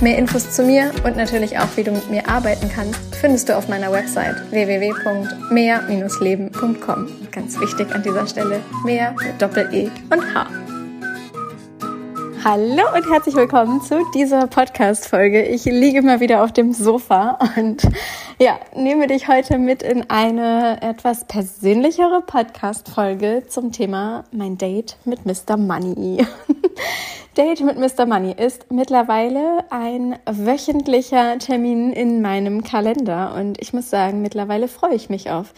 Mehr Infos zu mir und natürlich auch, wie du mit mir arbeiten kannst, findest du auf meiner Website www.mehr-leben.com. Ganz wichtig an dieser Stelle, mehr mit Doppel-E und H. Hallo und herzlich willkommen zu dieser Podcast-Folge. Ich liege mal wieder auf dem Sofa und ja, nehme dich heute mit in eine etwas persönlichere Podcast-Folge zum Thema mein Date mit Mr. Money. Date mit Mr. Money ist mittlerweile ein wöchentlicher Termin in meinem Kalender und ich muss sagen, mittlerweile freue ich mich auf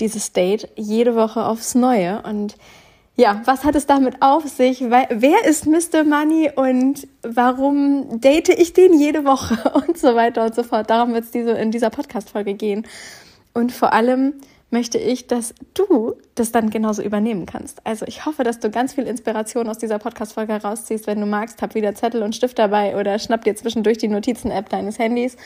dieses Date jede Woche aufs Neue und ja, was hat es damit auf sich? Wer ist Mr. Money und warum date ich den jede Woche und so weiter und so fort? Darum wird es diese, in dieser Podcast-Folge gehen. Und vor allem, möchte ich, dass du das dann genauso übernehmen kannst. Also ich hoffe, dass du ganz viel Inspiration aus dieser Podcast-Folge herausziehst. Wenn du magst, hab wieder Zettel und Stift dabei oder schnapp dir zwischendurch die Notizen-App deines Handys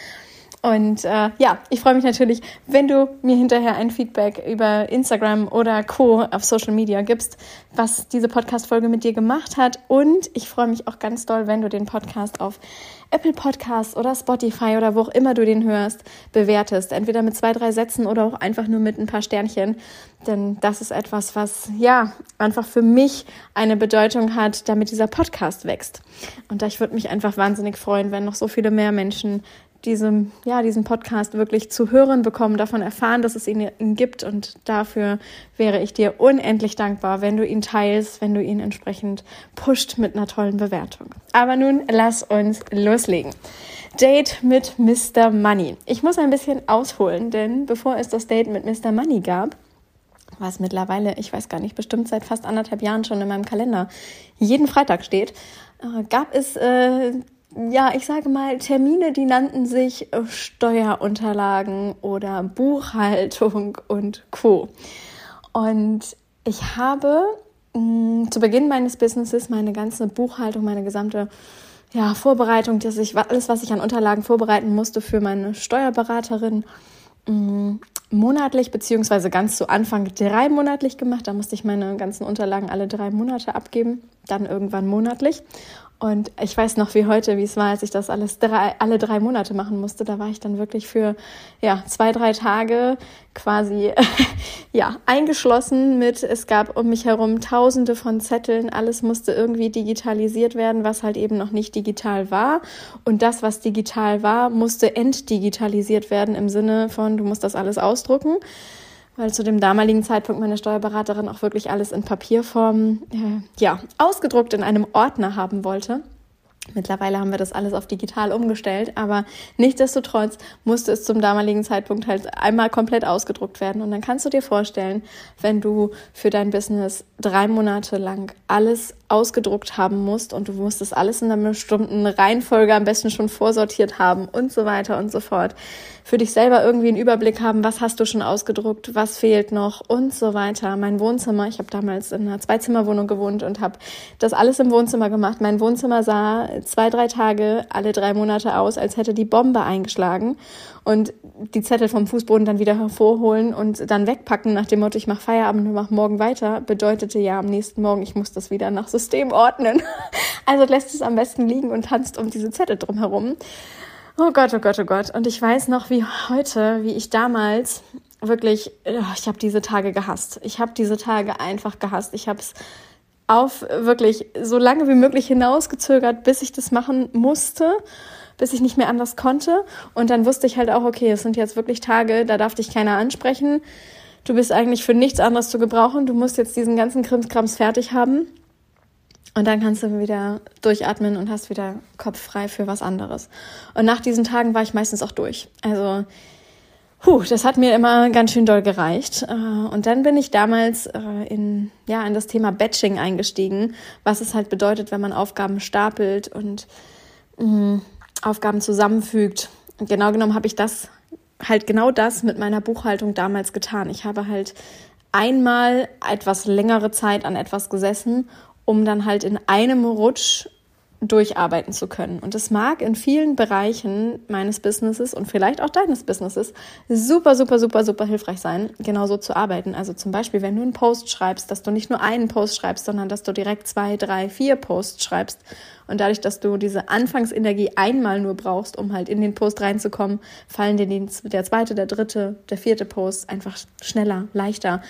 und äh, ja, ich freue mich natürlich, wenn du mir hinterher ein Feedback über Instagram oder Co. auf Social Media gibst, was diese Podcast-Folge mit dir gemacht hat. Und ich freue mich auch ganz doll, wenn du den Podcast auf Apple Podcasts oder Spotify oder wo auch immer du den hörst, bewertest. Entweder mit zwei, drei Sätzen oder auch einfach nur mit ein paar Sternchen. Denn das ist etwas, was ja einfach für mich eine Bedeutung hat, damit dieser Podcast wächst. Und ich würde mich einfach wahnsinnig freuen, wenn noch so viele mehr Menschen diesem, ja, diesen Podcast wirklich zu hören bekommen, davon erfahren, dass es ihn, ihn gibt. Und dafür wäre ich dir unendlich dankbar, wenn du ihn teilst, wenn du ihn entsprechend pusht mit einer tollen Bewertung. Aber nun lass uns loslegen. Date mit Mr. Money. Ich muss ein bisschen ausholen, denn bevor es das Date mit Mr. Money gab, was mittlerweile, ich weiß gar nicht, bestimmt seit fast anderthalb Jahren schon in meinem Kalender jeden Freitag steht, äh, gab es äh, ja, ich sage mal, Termine, die nannten sich äh, Steuerunterlagen oder Buchhaltung und Co. Und ich habe mh, mm, zu Beginn meines Businesses meine ganze Buchhaltung, meine gesamte ja, Vorbereitung, dass ich alles, was ich an Unterlagen vorbereiten musste für meine Steuerberaterin, mh, mm, monatlich beziehungsweise ganz zu Anfang dreimonatlich gemacht. Da musste ich meine ganzen Unterlagen alle drei Monate abgeben, dann irgendwann monatlich. Und ich weiß noch wie heute, wie es war, als ich das alles drei, alle drei Monate machen musste. Da war ich dann wirklich für ja, zwei, drei Tage quasi ja, eingeschlossen mit, es gab um mich herum tausende von Zetteln. Alles musste irgendwie digitalisiert werden, was halt eben noch nicht digital war. Und das, was digital war, musste entdigitalisiert werden im Sinne von, du musst das alles ausdrucken weil zu dem damaligen Zeitpunkt meine Steuerberaterin auch wirklich alles in Papierform äh, ja, ausgedruckt in einem Ordner haben wollte. Mittlerweile haben wir das alles auf digital umgestellt, aber nichtsdestotrotz musste es zum damaligen Zeitpunkt halt einmal komplett ausgedruckt werden. Und dann kannst du dir vorstellen, wenn du für dein Business drei Monate lang alles ausgedruckt haben musst und du musstest alles in einer bestimmten Reihenfolge am besten schon vorsortiert haben und so weiter und so fort. Für dich selber irgendwie einen Überblick haben, was hast du schon ausgedruckt, was fehlt noch und so weiter. Mein Wohnzimmer, ich habe damals in einer Zweizimmerwohnung gewohnt und habe das alles im Wohnzimmer gemacht. Mein Wohnzimmer sah zwei, drei Tage alle drei Monate aus, als hätte die Bombe eingeschlagen und die Zettel vom Fußboden dann wieder hervorholen und dann wegpacken nach dem Motto, ich mache Feierabend und mache morgen weiter, bedeutete ja am nächsten Morgen, ich muss das wieder nach System ordnen. Also lässt es am besten liegen und tanzt um diese Zettel drumherum. Oh Gott, oh Gott, oh Gott. Und ich weiß noch wie heute, wie ich damals wirklich, oh, ich habe diese Tage gehasst. Ich habe diese Tage einfach gehasst. Ich habe es auf wirklich so lange wie möglich hinausgezögert, bis ich das machen musste bis ich nicht mehr anders konnte. Und dann wusste ich halt auch, okay, es sind jetzt wirklich Tage, da darf dich keiner ansprechen. Du bist eigentlich für nichts anderes zu gebrauchen. Du musst jetzt diesen ganzen Krimskrams fertig haben. Und dann kannst du wieder durchatmen und hast wieder Kopf frei für was anderes. Und nach diesen Tagen war ich meistens auch durch. Also, puh, das hat mir immer ganz schön doll gereicht. Äh, und dann bin ich damals äh, in, ja, in das Thema Batching eingestiegen, was es halt bedeutet, wenn man Aufgaben stapelt und mm, Aufgaben zusammenfügt. Und genau genommen habe ich das halt genau das mit meiner Buchhaltung damals getan. Ich habe halt einmal etwas längere Zeit an etwas gesessen, um dann halt in einem Rutsch durcharbeiten zu können. Und es mag in vielen Bereichen meines Businesses und vielleicht auch deines Businesses super, super, super, super hilfreich sein, genauso zu arbeiten. Also zum Beispiel, wenn du einen Post schreibst, dass du nicht nur einen Post schreibst, sondern dass du direkt zwei, drei, vier Posts schreibst. Und dadurch, dass du diese Anfangsenergie einmal nur brauchst, um halt in den Post reinzukommen, fallen dir die, der zweite, der dritte, der vierte Post einfach schneller, leichter.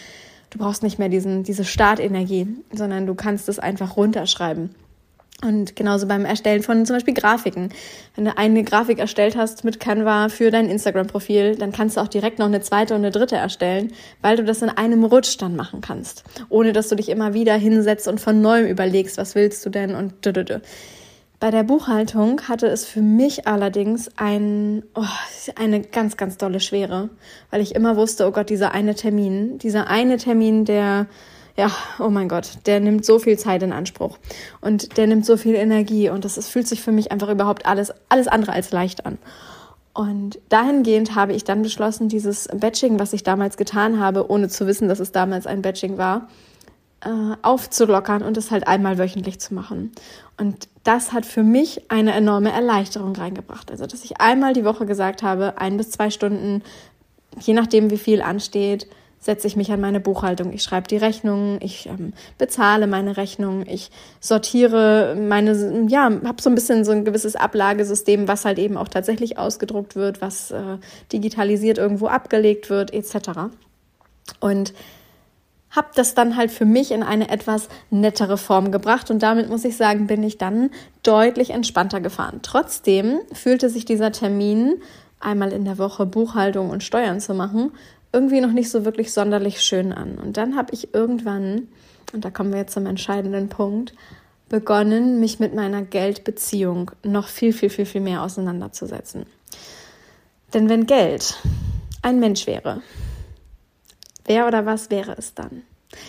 Du brauchst nicht mehr diesen, diese Startenergie, sondern du kannst es einfach runterschreiben. Und genauso beim Erstellen von zum Beispiel Grafiken. Wenn du eine Grafik erstellt hast mit Canva für dein Instagram-Profil, dann kannst du auch direkt noch eine zweite und eine dritte erstellen, weil du das in einem Rutsch dann machen kannst. Ohne dass du dich immer wieder hinsetzt und von neuem überlegst, was willst du denn und dü, dü, dü. Bei der Buchhaltung hatte es für mich allerdings ein, oh, eine ganz, ganz dolle Schwere, weil ich immer wusste, oh Gott, dieser eine Termin, dieser eine Termin, der ja, oh mein Gott, der nimmt so viel Zeit in Anspruch und der nimmt so viel Energie und das ist, fühlt sich für mich einfach überhaupt alles, alles andere als leicht an. Und dahingehend habe ich dann beschlossen, dieses Batching, was ich damals getan habe, ohne zu wissen, dass es damals ein Batching war, äh, aufzulockern und es halt einmal wöchentlich zu machen. Und das hat für mich eine enorme Erleichterung reingebracht. Also, dass ich einmal die Woche gesagt habe, ein bis zwei Stunden, je nachdem, wie viel ansteht, setze ich mich an meine Buchhaltung. Ich schreibe die Rechnungen, ich ähm, bezahle meine Rechnungen, ich sortiere meine, ja, habe so ein bisschen so ein gewisses Ablagesystem, was halt eben auch tatsächlich ausgedruckt wird, was äh, digitalisiert irgendwo abgelegt wird, etc. Und habe das dann halt für mich in eine etwas nettere Form gebracht und damit muss ich sagen, bin ich dann deutlich entspannter gefahren. Trotzdem fühlte sich dieser Termin, einmal in der Woche Buchhaltung und Steuern zu machen, irgendwie noch nicht so wirklich sonderlich schön an. Und dann habe ich irgendwann, und da kommen wir jetzt zum entscheidenden Punkt, begonnen, mich mit meiner Geldbeziehung noch viel, viel, viel, viel mehr auseinanderzusetzen. Denn wenn Geld ein Mensch wäre, wer oder was wäre es dann?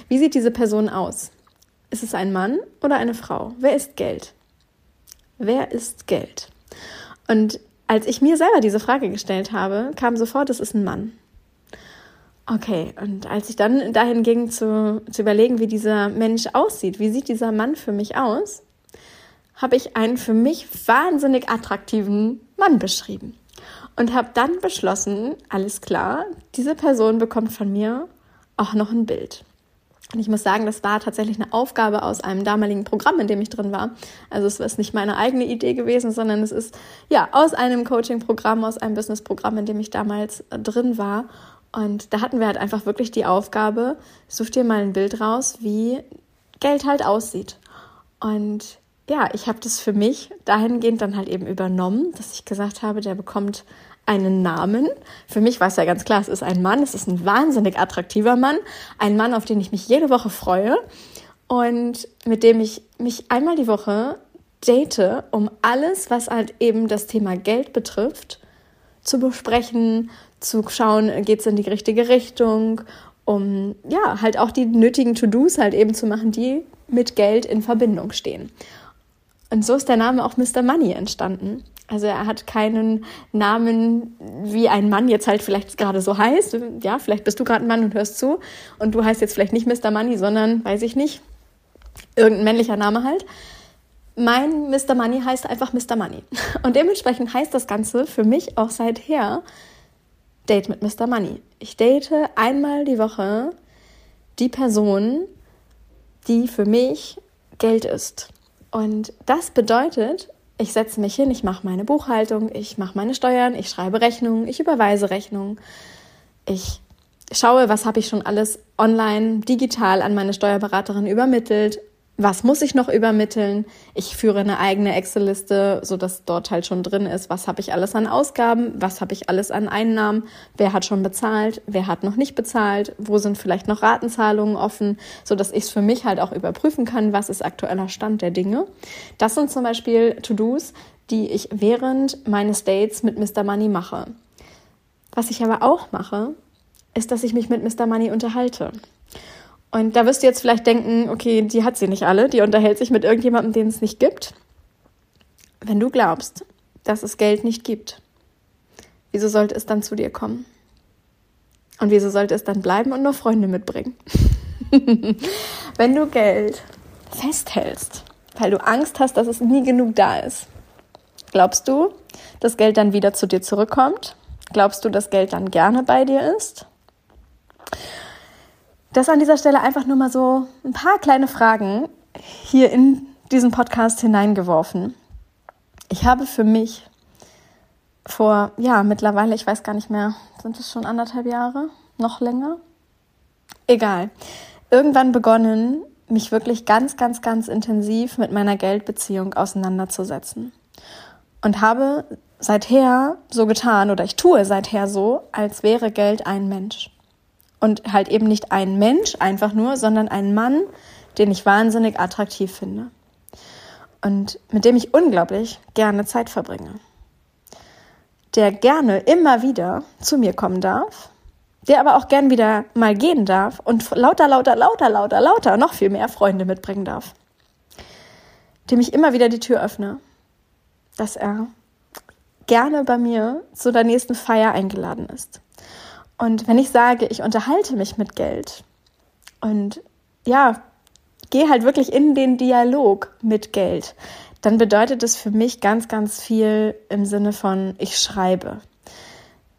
Wie sieht diese Person aus? Ist es ein Mann oder eine Frau? Wer ist Geld? Wer ist Geld? Und als ich mir selber diese Frage gestellt habe, kam sofort, es ist ein Mann. Okay, und als ich dann dahin ging zu, zu überlegen, wie dieser Mensch aussieht, wie sieht dieser Mann für mich aus, habe ich einen für mich wahnsinnig attraktiven Mann beschrieben. Und habe dann beschlossen, alles klar, diese Person bekommt von mir auch noch ein Bild. Und ich muss sagen, das war tatsächlich eine Aufgabe aus einem damaligen Programm, in dem ich drin war. Also es ist nicht meine eigene Idee gewesen, sondern es ist ja aus einem Coaching-Programm, aus einem Business-Programm, in dem ich damals drin war. Und da hatten wir halt einfach wirklich die Aufgabe, such dir mal ein Bild raus, wie Geld halt aussieht. Und ja, ich habe das für mich dahingehend dann halt eben übernommen, dass ich gesagt habe, der bekommt einen Namen. Für mich war es ja ganz klar, es ist ein Mann, es ist ein wahnsinnig attraktiver Mann, ein Mann, auf den ich mich jede Woche freue und mit dem ich mich einmal die Woche date, um alles, was halt eben das Thema Geld betrifft, zu besprechen, zu schauen, geht es in die richtige Richtung, um ja, halt auch die nötigen To-Dos halt eben zu machen, die mit Geld in Verbindung stehen. Und so ist der Name auch Mr. Money entstanden. Also er hat keinen Namen, wie ein Mann jetzt halt vielleicht gerade so heißt. Ja, vielleicht bist du gerade ein Mann und hörst zu und du heißt jetzt vielleicht nicht Mr. Money, sondern, weiß ich nicht, irgendein männlicher Name halt. Mein Mr. Money heißt einfach Mr. Money. Und dementsprechend heißt das Ganze für mich auch seither Date mit Mr. Money. Ich date einmal die Woche die Person, die für mich Geld ist. Und das bedeutet, ich setze mich hin, ich mache meine Buchhaltung, ich mache meine Steuern, ich schreibe Rechnungen, ich überweise Rechnungen, ich schaue, was habe ich schon alles online, digital an meine Steuerberaterin übermittelt, was muss ich noch übermitteln? Ich führe eine eigene Excel-Liste, sodass dort halt schon drin ist, was habe ich alles an Ausgaben, was habe ich alles an Einnahmen, wer hat schon bezahlt, wer hat noch nicht bezahlt, wo sind vielleicht noch Ratenzahlungen offen, sodass ich es für mich halt auch überprüfen kann, was ist aktueller Stand der Dinge. Das sind zum Beispiel To-Dos, die ich während meines Dates mit Mr. Money mache. Was ich aber auch mache, ist, dass ich mich mit Mr. Money unterhalte. Und da wirst du jetzt vielleicht denken, okay, die hat sie nicht alle, die unterhält sich mit irgendjemandem, den es nicht gibt. Wenn du glaubst, dass es Geld nicht gibt, wieso sollte es dann zu dir kommen? Und wieso sollte es dann bleiben und nur Freunde mitbringen? Wenn du Geld festhältst, weil du Angst hast, dass es nie genug da ist, glaubst du, dass Geld dann wieder zu dir zurückkommt? Glaubst du, dass Geld dann gerne bei dir ist? Das an dieser Stelle einfach nur mal so ein paar kleine Fragen hier in diesen Podcast hineingeworfen. Ich habe für mich vor, ja, mittlerweile, ich weiß gar nicht mehr, sind es schon anderthalb Jahre? Noch länger? Egal. Irgendwann begonnen, mich wirklich ganz, ganz, ganz intensiv mit meiner Geldbeziehung auseinanderzusetzen. Und habe seither so getan, oder ich tue seither so, als wäre Geld ein Mensch. Und halt eben nicht ein Mensch einfach nur, sondern ein Mann, den ich wahnsinnig attraktiv finde. Und mit dem ich unglaublich gerne Zeit verbringe der gerne immer wieder zu mir kommen darf, der aber auch gern wieder mal gehen darf und lauter, lauter, lauter, lauter, lauter noch viel mehr Freunde mitbringen darf. Dem ich immer wieder die Tür öffne, dass er gerne bei mir zu der nächsten Feier eingeladen ist. Und wenn ich sage, ich unterhalte mich mit Geld und ja, gehe halt wirklich in den Dialog mit Geld, dann bedeutet es für mich ganz, ganz viel im Sinne von, ich schreibe.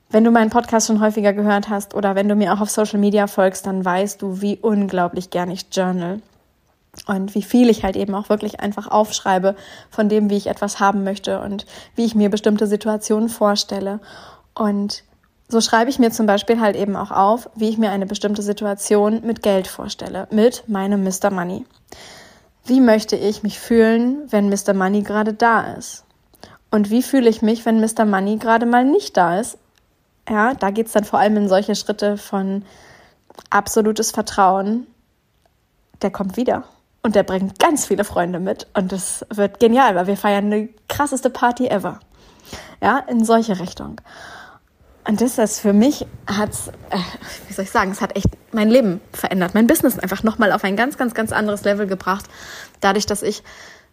Wenn du meinen Podcast schon häufiger gehört hast oder wenn du mir auch auf Social Media folgst, dann weißt du, wie unglaublich gern ich journal und wie viel ich halt eben auch wirklich einfach aufschreibe von dem, wie ich etwas haben möchte und wie ich mir bestimmte Situationen vorstelle. Und so schreibe ich mir zum Beispiel halt eben auch auf, wie ich mir eine bestimmte Situation mit Geld vorstelle, mit meinem Mr. Money. Wie möchte ich mich fühlen, wenn Mr. Money gerade da ist? Und wie fühle ich mich, wenn Mr. Money gerade mal nicht da ist? Ja, da geht es dann vor allem in solche Schritte von absolutes Vertrauen. Der kommt wieder und der bringt ganz viele Freunde mit und das wird genial, weil wir feiern eine krasseste Party ever. Ja, in solche Richtung. Und das ist für mich hat's, äh, wie soll ich sagen, es hat echt mein Leben verändert, mein Business einfach nochmal auf ein ganz, ganz, ganz anderes Level gebracht, dadurch, dass ich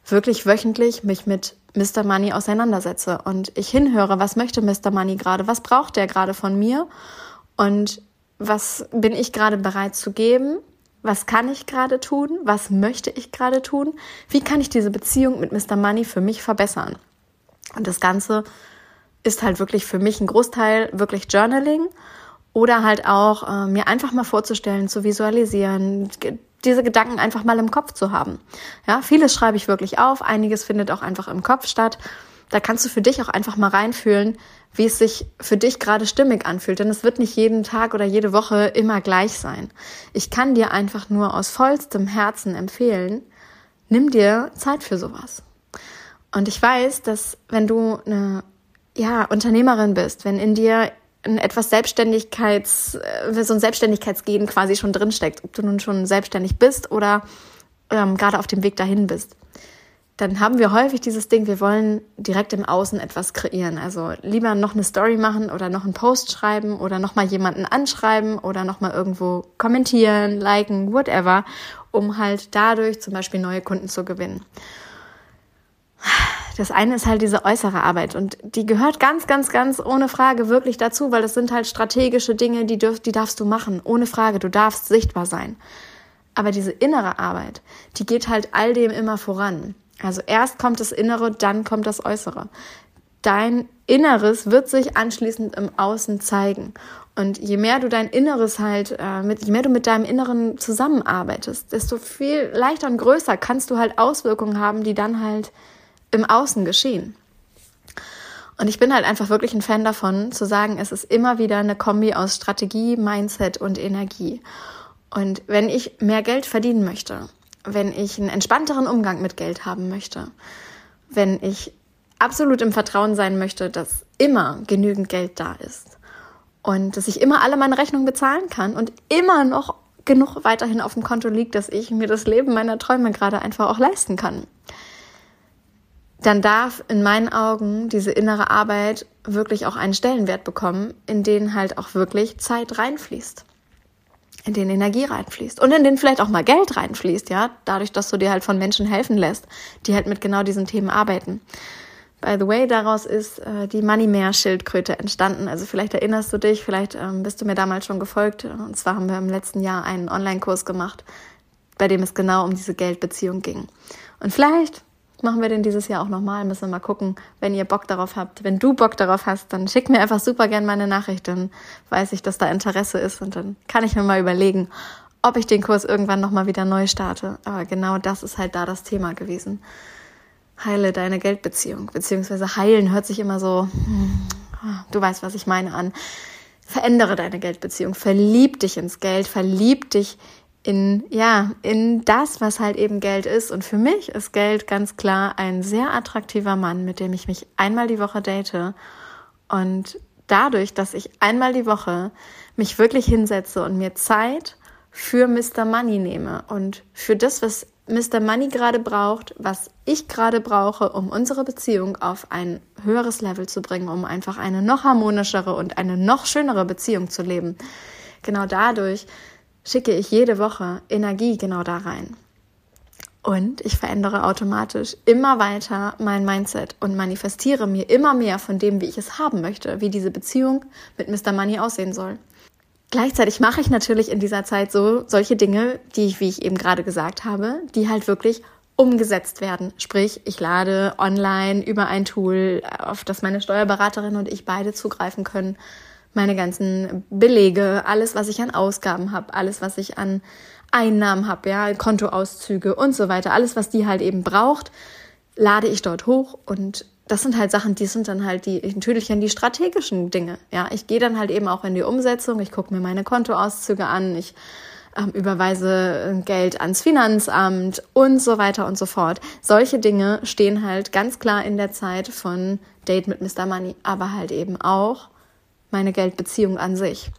wirklich wöchentlich mich mit Mr. Money auseinandersetze und ich hinhöre, was möchte Mr. Money gerade, was braucht der gerade von mir und was bin ich gerade bereit zu geben, was kann ich gerade tun, was möchte ich gerade tun, wie kann ich diese Beziehung mit Mr. Money für mich verbessern. Und das Ganze ist halt wirklich für mich ein Großteil wirklich Journaling oder halt auch äh, mir einfach mal vorzustellen, zu visualisieren, diese Gedanken einfach mal im Kopf zu haben. Ja, vieles schreibe ich wirklich auf, einiges findet auch einfach im Kopf statt. Da kannst du für dich auch einfach mal reinfühlen, wie es sich für dich gerade stimmig anfühlt. Denn es wird nicht jeden Tag oder jede Woche immer gleich sein. Ich kann dir einfach nur aus vollstem Herzen empfehlen, nimm dir Zeit für sowas. Und ich weiß, dass wenn du eine ja, Unternehmerin bist, wenn in dir ein etwas Selbstständigkeits, äh, so ein Selbstständigkeitsgehen quasi schon drinsteckt, ob du nun schon selbstständig bist oder ähm, gerade auf dem Weg dahin bist, dann haben wir häufig dieses Ding, wir wollen direkt im Außen etwas kreieren. Also lieber noch eine Story machen oder noch einen Post schreiben oder noch mal jemanden anschreiben oder noch mal irgendwo kommentieren, liken, whatever, um halt dadurch zum Beispiel neue Kunden zu gewinnen. Das eine ist halt diese äußere Arbeit und die gehört ganz, ganz, ganz ohne Frage wirklich dazu, weil das sind halt strategische Dinge, die, dürf, die darfst du machen, ohne Frage. Du darfst sichtbar sein. Aber diese innere Arbeit, die geht halt all dem immer voran. Also erst kommt das Innere, dann kommt das Äußere. Dein Inneres wird sich anschließend im Außen zeigen. Und je mehr du dein Inneres halt, äh, mit, je mehr du mit deinem Inneren zusammenarbeitest, desto viel leichter und größer kannst du halt Auswirkungen haben, die dann halt im Außen geschehen. Und ich bin halt einfach wirklich ein Fan davon, zu sagen, es ist immer wieder eine Kombi aus Strategie, Mindset und Energie. Und wenn ich mehr Geld verdienen möchte, wenn ich einen entspannteren Umgang mit Geld haben möchte, wenn ich absolut im Vertrauen sein möchte, dass immer genügend Geld da ist und dass ich immer alle meine Rechnungen bezahlen kann und immer noch genug weiterhin auf dem Konto liegt, dass ich mir das Leben meiner Träume gerade einfach auch leisten kann dann darf in meinen Augen diese innere Arbeit wirklich auch einen Stellenwert bekommen, in den halt auch wirklich Zeit reinfließt, in den Energie reinfließt und in den vielleicht auch mal Geld reinfließt, ja, dadurch, dass du dir halt von Menschen helfen lässt, die halt mit genau diesen Themen arbeiten. By the way, daraus ist äh, die Money Mehr Schildkröte entstanden. Also vielleicht erinnerst du dich, vielleicht ähm, bist du mir damals schon gefolgt. Und zwar haben wir im letzten Jahr einen Online-Kurs gemacht, bei dem es genau um diese Geldbeziehung ging. Und vielleicht machen wir den dieses Jahr auch nochmal. Müssen wir mal gucken, wenn ihr Bock darauf habt. Wenn du Bock darauf hast, dann schick mir einfach super gern meine Nachricht. Dann weiß ich, dass da Interesse ist und dann kann ich mir mal überlegen, ob ich den Kurs irgendwann nochmal wieder neu starte. Aber genau das ist halt da das Thema gewesen heile deine Geldbeziehung. Beziehungsweise heilen hört sich immer so, hm, du weißt, was ich meine, an. Verändere deine Geldbeziehung. Verlieb dich ins Geld. Verlieb dich in, ja, in das, was halt eben Geld ist. Und für mich ist Geld ganz klar ein sehr attraktiver Mann, mit dem ich mich einmal die Woche date. Und dadurch, dass ich einmal die Woche mich wirklich hinsetze und mir Zeit für Mr. Money nehme und für das, was Mr. Money gerade braucht, was ich gerade brauche, um unsere Beziehung auf ein höheres Level zu bringen, um einfach eine noch harmonischere und eine noch schönere Beziehung zu leben. Genau dadurch schicke ich jede Woche Energie genau da rein. Und ich verändere automatisch immer weiter mein Mindset und manifestiere mir immer mehr von dem, wie ich es haben möchte, wie diese Beziehung mit Mr. Money aussehen soll. Gleichzeitig mache ich natürlich in dieser Zeit so solche Dinge, die ich, wie ich eben gerade gesagt habe, die halt wirklich umgesetzt werden. Sprich, ich lade online über ein Tool, auf das meine Steuerberaterin und ich beide zugreifen können, meine ganzen Belege, alles, was ich an Ausgaben habe, alles, was ich an Einnahmen habe, ja, Kontoauszüge und so weiter, alles, was die halt eben braucht, lade ich dort hoch und das sind halt Sachen, die sind dann halt die, natürlich dann die strategischen Dinge. Ja, ich gehe dann halt eben auch in die Umsetzung. Ich gucke mir meine Kontoauszüge an. Ich ähm, überweise Geld ans Finanzamt und so weiter und so fort. Solche Dinge stehen halt ganz klar in der Zeit von Date mit Mr. Money, aber halt eben auch meine Geldbeziehung an sich.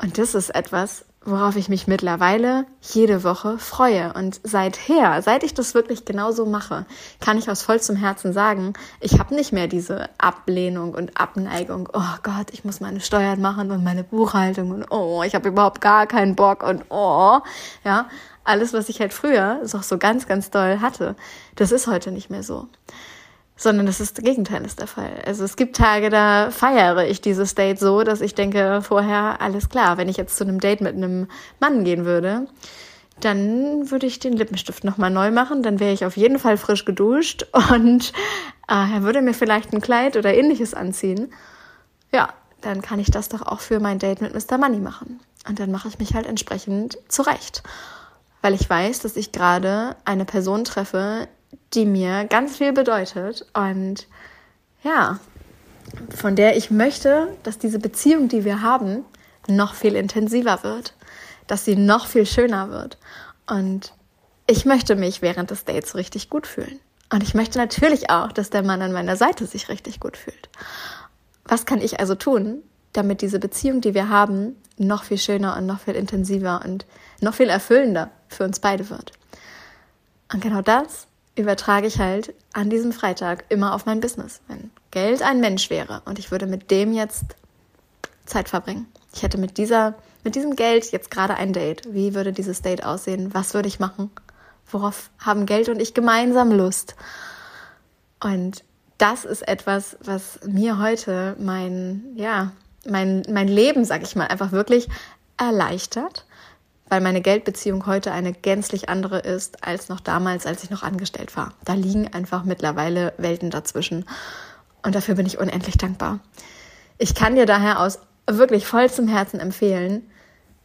Und das ist etwas, worauf ich mich mittlerweile jede Woche freue. Und seither, seit ich das wirklich genauso mache, kann ich aus vollstem Herzen sagen, ich habe nicht mehr diese Ablehnung und Abneigung. Oh Gott, ich muss meine Steuern machen und meine Buchhaltung und oh, ich habe überhaupt gar keinen Bock und oh, ja, alles, was ich halt früher so, so ganz, ganz doll hatte, das ist heute nicht mehr so sondern das ist das Gegenteil ist der Fall. Also es gibt Tage, da feiere ich dieses Date so, dass ich denke vorher, alles klar, wenn ich jetzt zu einem Date mit einem Mann gehen würde, dann würde ich den Lippenstift nochmal neu machen, dann wäre ich auf jeden Fall frisch geduscht und äh, er würde mir vielleicht ein Kleid oder ähnliches anziehen. Ja, dann kann ich das doch auch für mein Date mit Mr. Money machen. Und dann mache ich mich halt entsprechend zurecht. Weil ich weiß, dass ich gerade eine Person treffe, die mir ganz viel bedeutet und ja, von der ich möchte, dass diese Beziehung, die wir haben, noch viel intensiver wird, dass sie noch viel schöner wird. Und ich möchte mich während des Dates richtig gut fühlen. Und ich möchte natürlich auch, dass der Mann an meiner Seite sich richtig gut fühlt. Was kann ich also tun, damit diese Beziehung, die wir haben, noch viel schöner und noch viel intensiver und noch viel erfüllender für uns beide wird? Und genau das übertrage ich halt an diesem Freitag immer auf mein Business. Wenn Geld ein Mensch wäre und ich würde mit dem jetzt Zeit verbringen. Ich hätte mit dieser, mit diesem Geld jetzt gerade ein Date. Wie würde dieses Date aussehen? Was würde ich machen? Worauf haben Geld und ich gemeinsam Lust? Und das ist etwas, was mir heute mein, ja, mein, mein Leben, sag ich mal, einfach wirklich erleichtert weil meine Geldbeziehung heute eine gänzlich andere ist als noch damals, als ich noch angestellt war. Da liegen einfach mittlerweile Welten dazwischen. Und dafür bin ich unendlich dankbar. Ich kann dir daher aus wirklich vollstem Herzen empfehlen,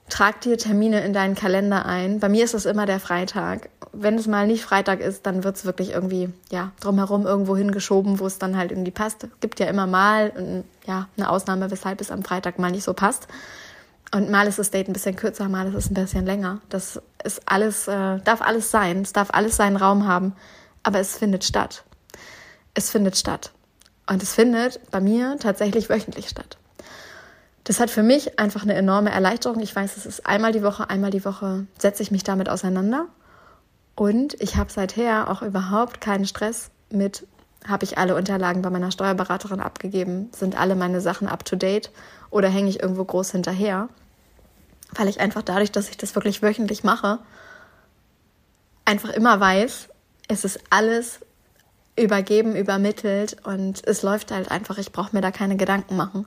trag dir Termine in deinen Kalender ein. Bei mir ist es immer der Freitag. Wenn es mal nicht Freitag ist, dann wird es wirklich irgendwie, ja, drumherum irgendwo hingeschoben, wo es dann halt irgendwie passt. Es gibt ja immer mal, ja, eine Ausnahme, weshalb es am Freitag mal nicht so passt. Und mal ist das Date ein bisschen kürzer, mal ist es ein bisschen länger. Das ist alles, äh, darf alles sein. Es darf alles seinen Raum haben. Aber es findet statt. Es findet statt. Und es findet bei mir tatsächlich wöchentlich statt. Das hat für mich einfach eine enorme Erleichterung. Ich weiß, es ist einmal die Woche, einmal die Woche setze ich mich damit auseinander. Und ich habe seither auch überhaupt keinen Stress mit, habe ich alle Unterlagen bei meiner Steuerberaterin abgegeben, sind alle meine Sachen up to date oder hänge ich irgendwo groß hinterher weil ich einfach dadurch, dass ich das wirklich wöchentlich mache, einfach immer weiß, es ist alles übergeben, übermittelt und es läuft halt einfach. Ich brauche mir da keine Gedanken machen.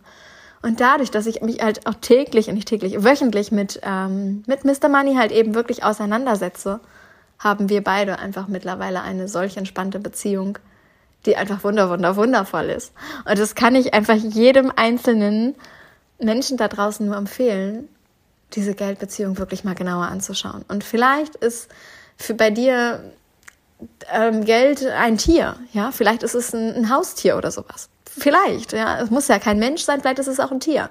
Und dadurch, dass ich mich halt auch täglich, nicht täglich, wöchentlich mit, ähm, mit Mr. Money halt eben wirklich auseinandersetze, haben wir beide einfach mittlerweile eine solch entspannte Beziehung, die einfach wunder, wunder, wundervoll ist. Und das kann ich einfach jedem einzelnen Menschen da draußen nur empfehlen, diese Geldbeziehung wirklich mal genauer anzuschauen. Und vielleicht ist für bei dir ähm, Geld ein Tier, ja, vielleicht ist es ein, ein Haustier oder sowas. Vielleicht, ja, es muss ja kein Mensch sein, vielleicht ist es auch ein Tier.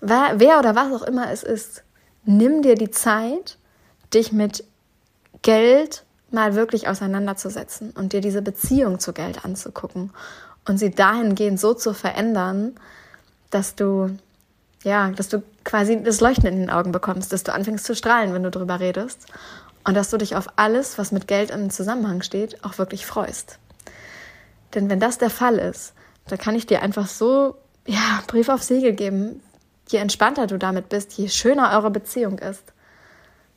Wer, wer oder was auch immer es ist, nimm dir die Zeit, dich mit Geld mal wirklich auseinanderzusetzen und dir diese Beziehung zu Geld anzugucken und sie dahingehend so zu verändern, dass du ja, dass du quasi das Leuchten in den Augen bekommst, dass du anfängst zu strahlen, wenn du darüber redest und dass du dich auf alles, was mit Geld im Zusammenhang steht, auch wirklich freust. Denn wenn das der Fall ist, dann kann ich dir einfach so, ja, Brief auf Segel geben. Je entspannter du damit bist, je schöner eure Beziehung ist,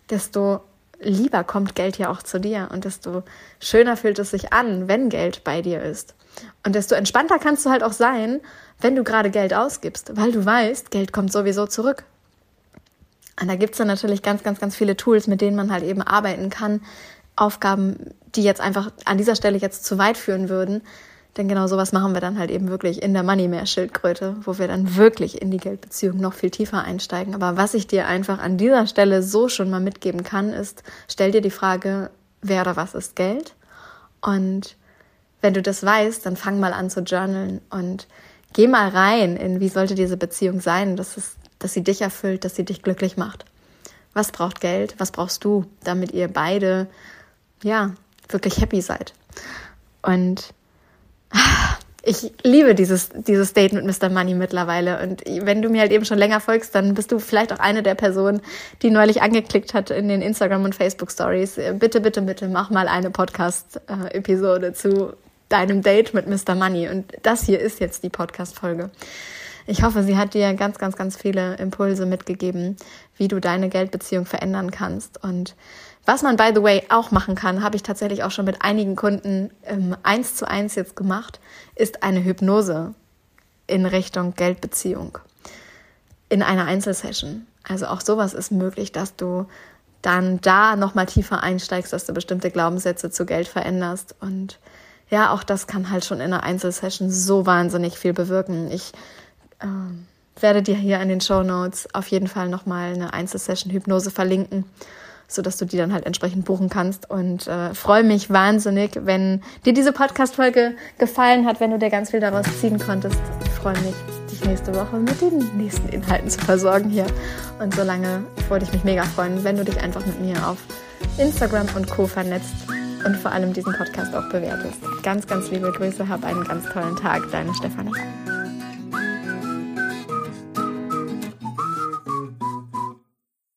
desto lieber kommt Geld ja auch zu dir und desto schöner fühlt es sich an, wenn Geld bei dir ist. Und desto entspannter kannst du halt auch sein, wenn du gerade Geld ausgibst, weil du weißt, Geld kommt sowieso zurück. Und da gibt es dann natürlich ganz, ganz, ganz viele Tools, mit denen man halt eben arbeiten kann. Aufgaben, die jetzt einfach an dieser Stelle jetzt zu weit führen würden. Denn genau sowas machen wir dann halt eben wirklich in der Money Mehr Schildkröte, wo wir dann wirklich in die Geldbeziehung noch viel tiefer einsteigen. Aber was ich dir einfach an dieser Stelle so schon mal mitgeben kann, ist, stell dir die Frage, wer oder was ist Geld? Und wenn du das weißt, dann fang mal an zu journalen und geh mal rein in, wie sollte diese Beziehung sein, dass, es, dass sie dich erfüllt, dass sie dich glücklich macht. Was braucht Geld? Was brauchst du, damit ihr beide, ja, wirklich happy seid? Und ich liebe dieses, dieses Date mit Mr. Money mittlerweile. Und wenn du mir halt eben schon länger folgst, dann bist du vielleicht auch eine der Personen, die neulich angeklickt hat in den Instagram und Facebook Stories. Bitte, bitte, bitte mach mal eine Podcast-Episode zu deinem Date mit Mr. Money. Und das hier ist jetzt die Podcast-Folge. Ich hoffe, sie hat dir ganz, ganz, ganz viele Impulse mitgegeben, wie du deine Geldbeziehung verändern kannst. Und was man, by the way, auch machen kann, habe ich tatsächlich auch schon mit einigen Kunden ähm, eins zu eins jetzt gemacht, ist eine Hypnose in Richtung Geldbeziehung in einer Einzelsession. Also auch sowas ist möglich, dass du dann da nochmal tiefer einsteigst, dass du bestimmte Glaubenssätze zu Geld veränderst und ja, auch das kann halt schon in einer Einzelsession so wahnsinnig viel bewirken. Ich äh, werde dir hier in den Show Notes auf jeden Fall nochmal eine Einzelsession Hypnose verlinken, sodass du die dann halt entsprechend buchen kannst. Und äh, freue mich wahnsinnig, wenn dir diese Podcast-Folge gefallen hat, wenn du dir ganz viel daraus ziehen konntest. Ich freue mich, dich nächste Woche mit den nächsten Inhalten zu versorgen hier. Und solange würde ich mich mega freuen, wenn du dich einfach mit mir auf Instagram und Co. vernetzt und vor allem diesen Podcast auch bewertest. Ganz, ganz liebe Grüße, hab einen ganz tollen Tag, deine Stefanie.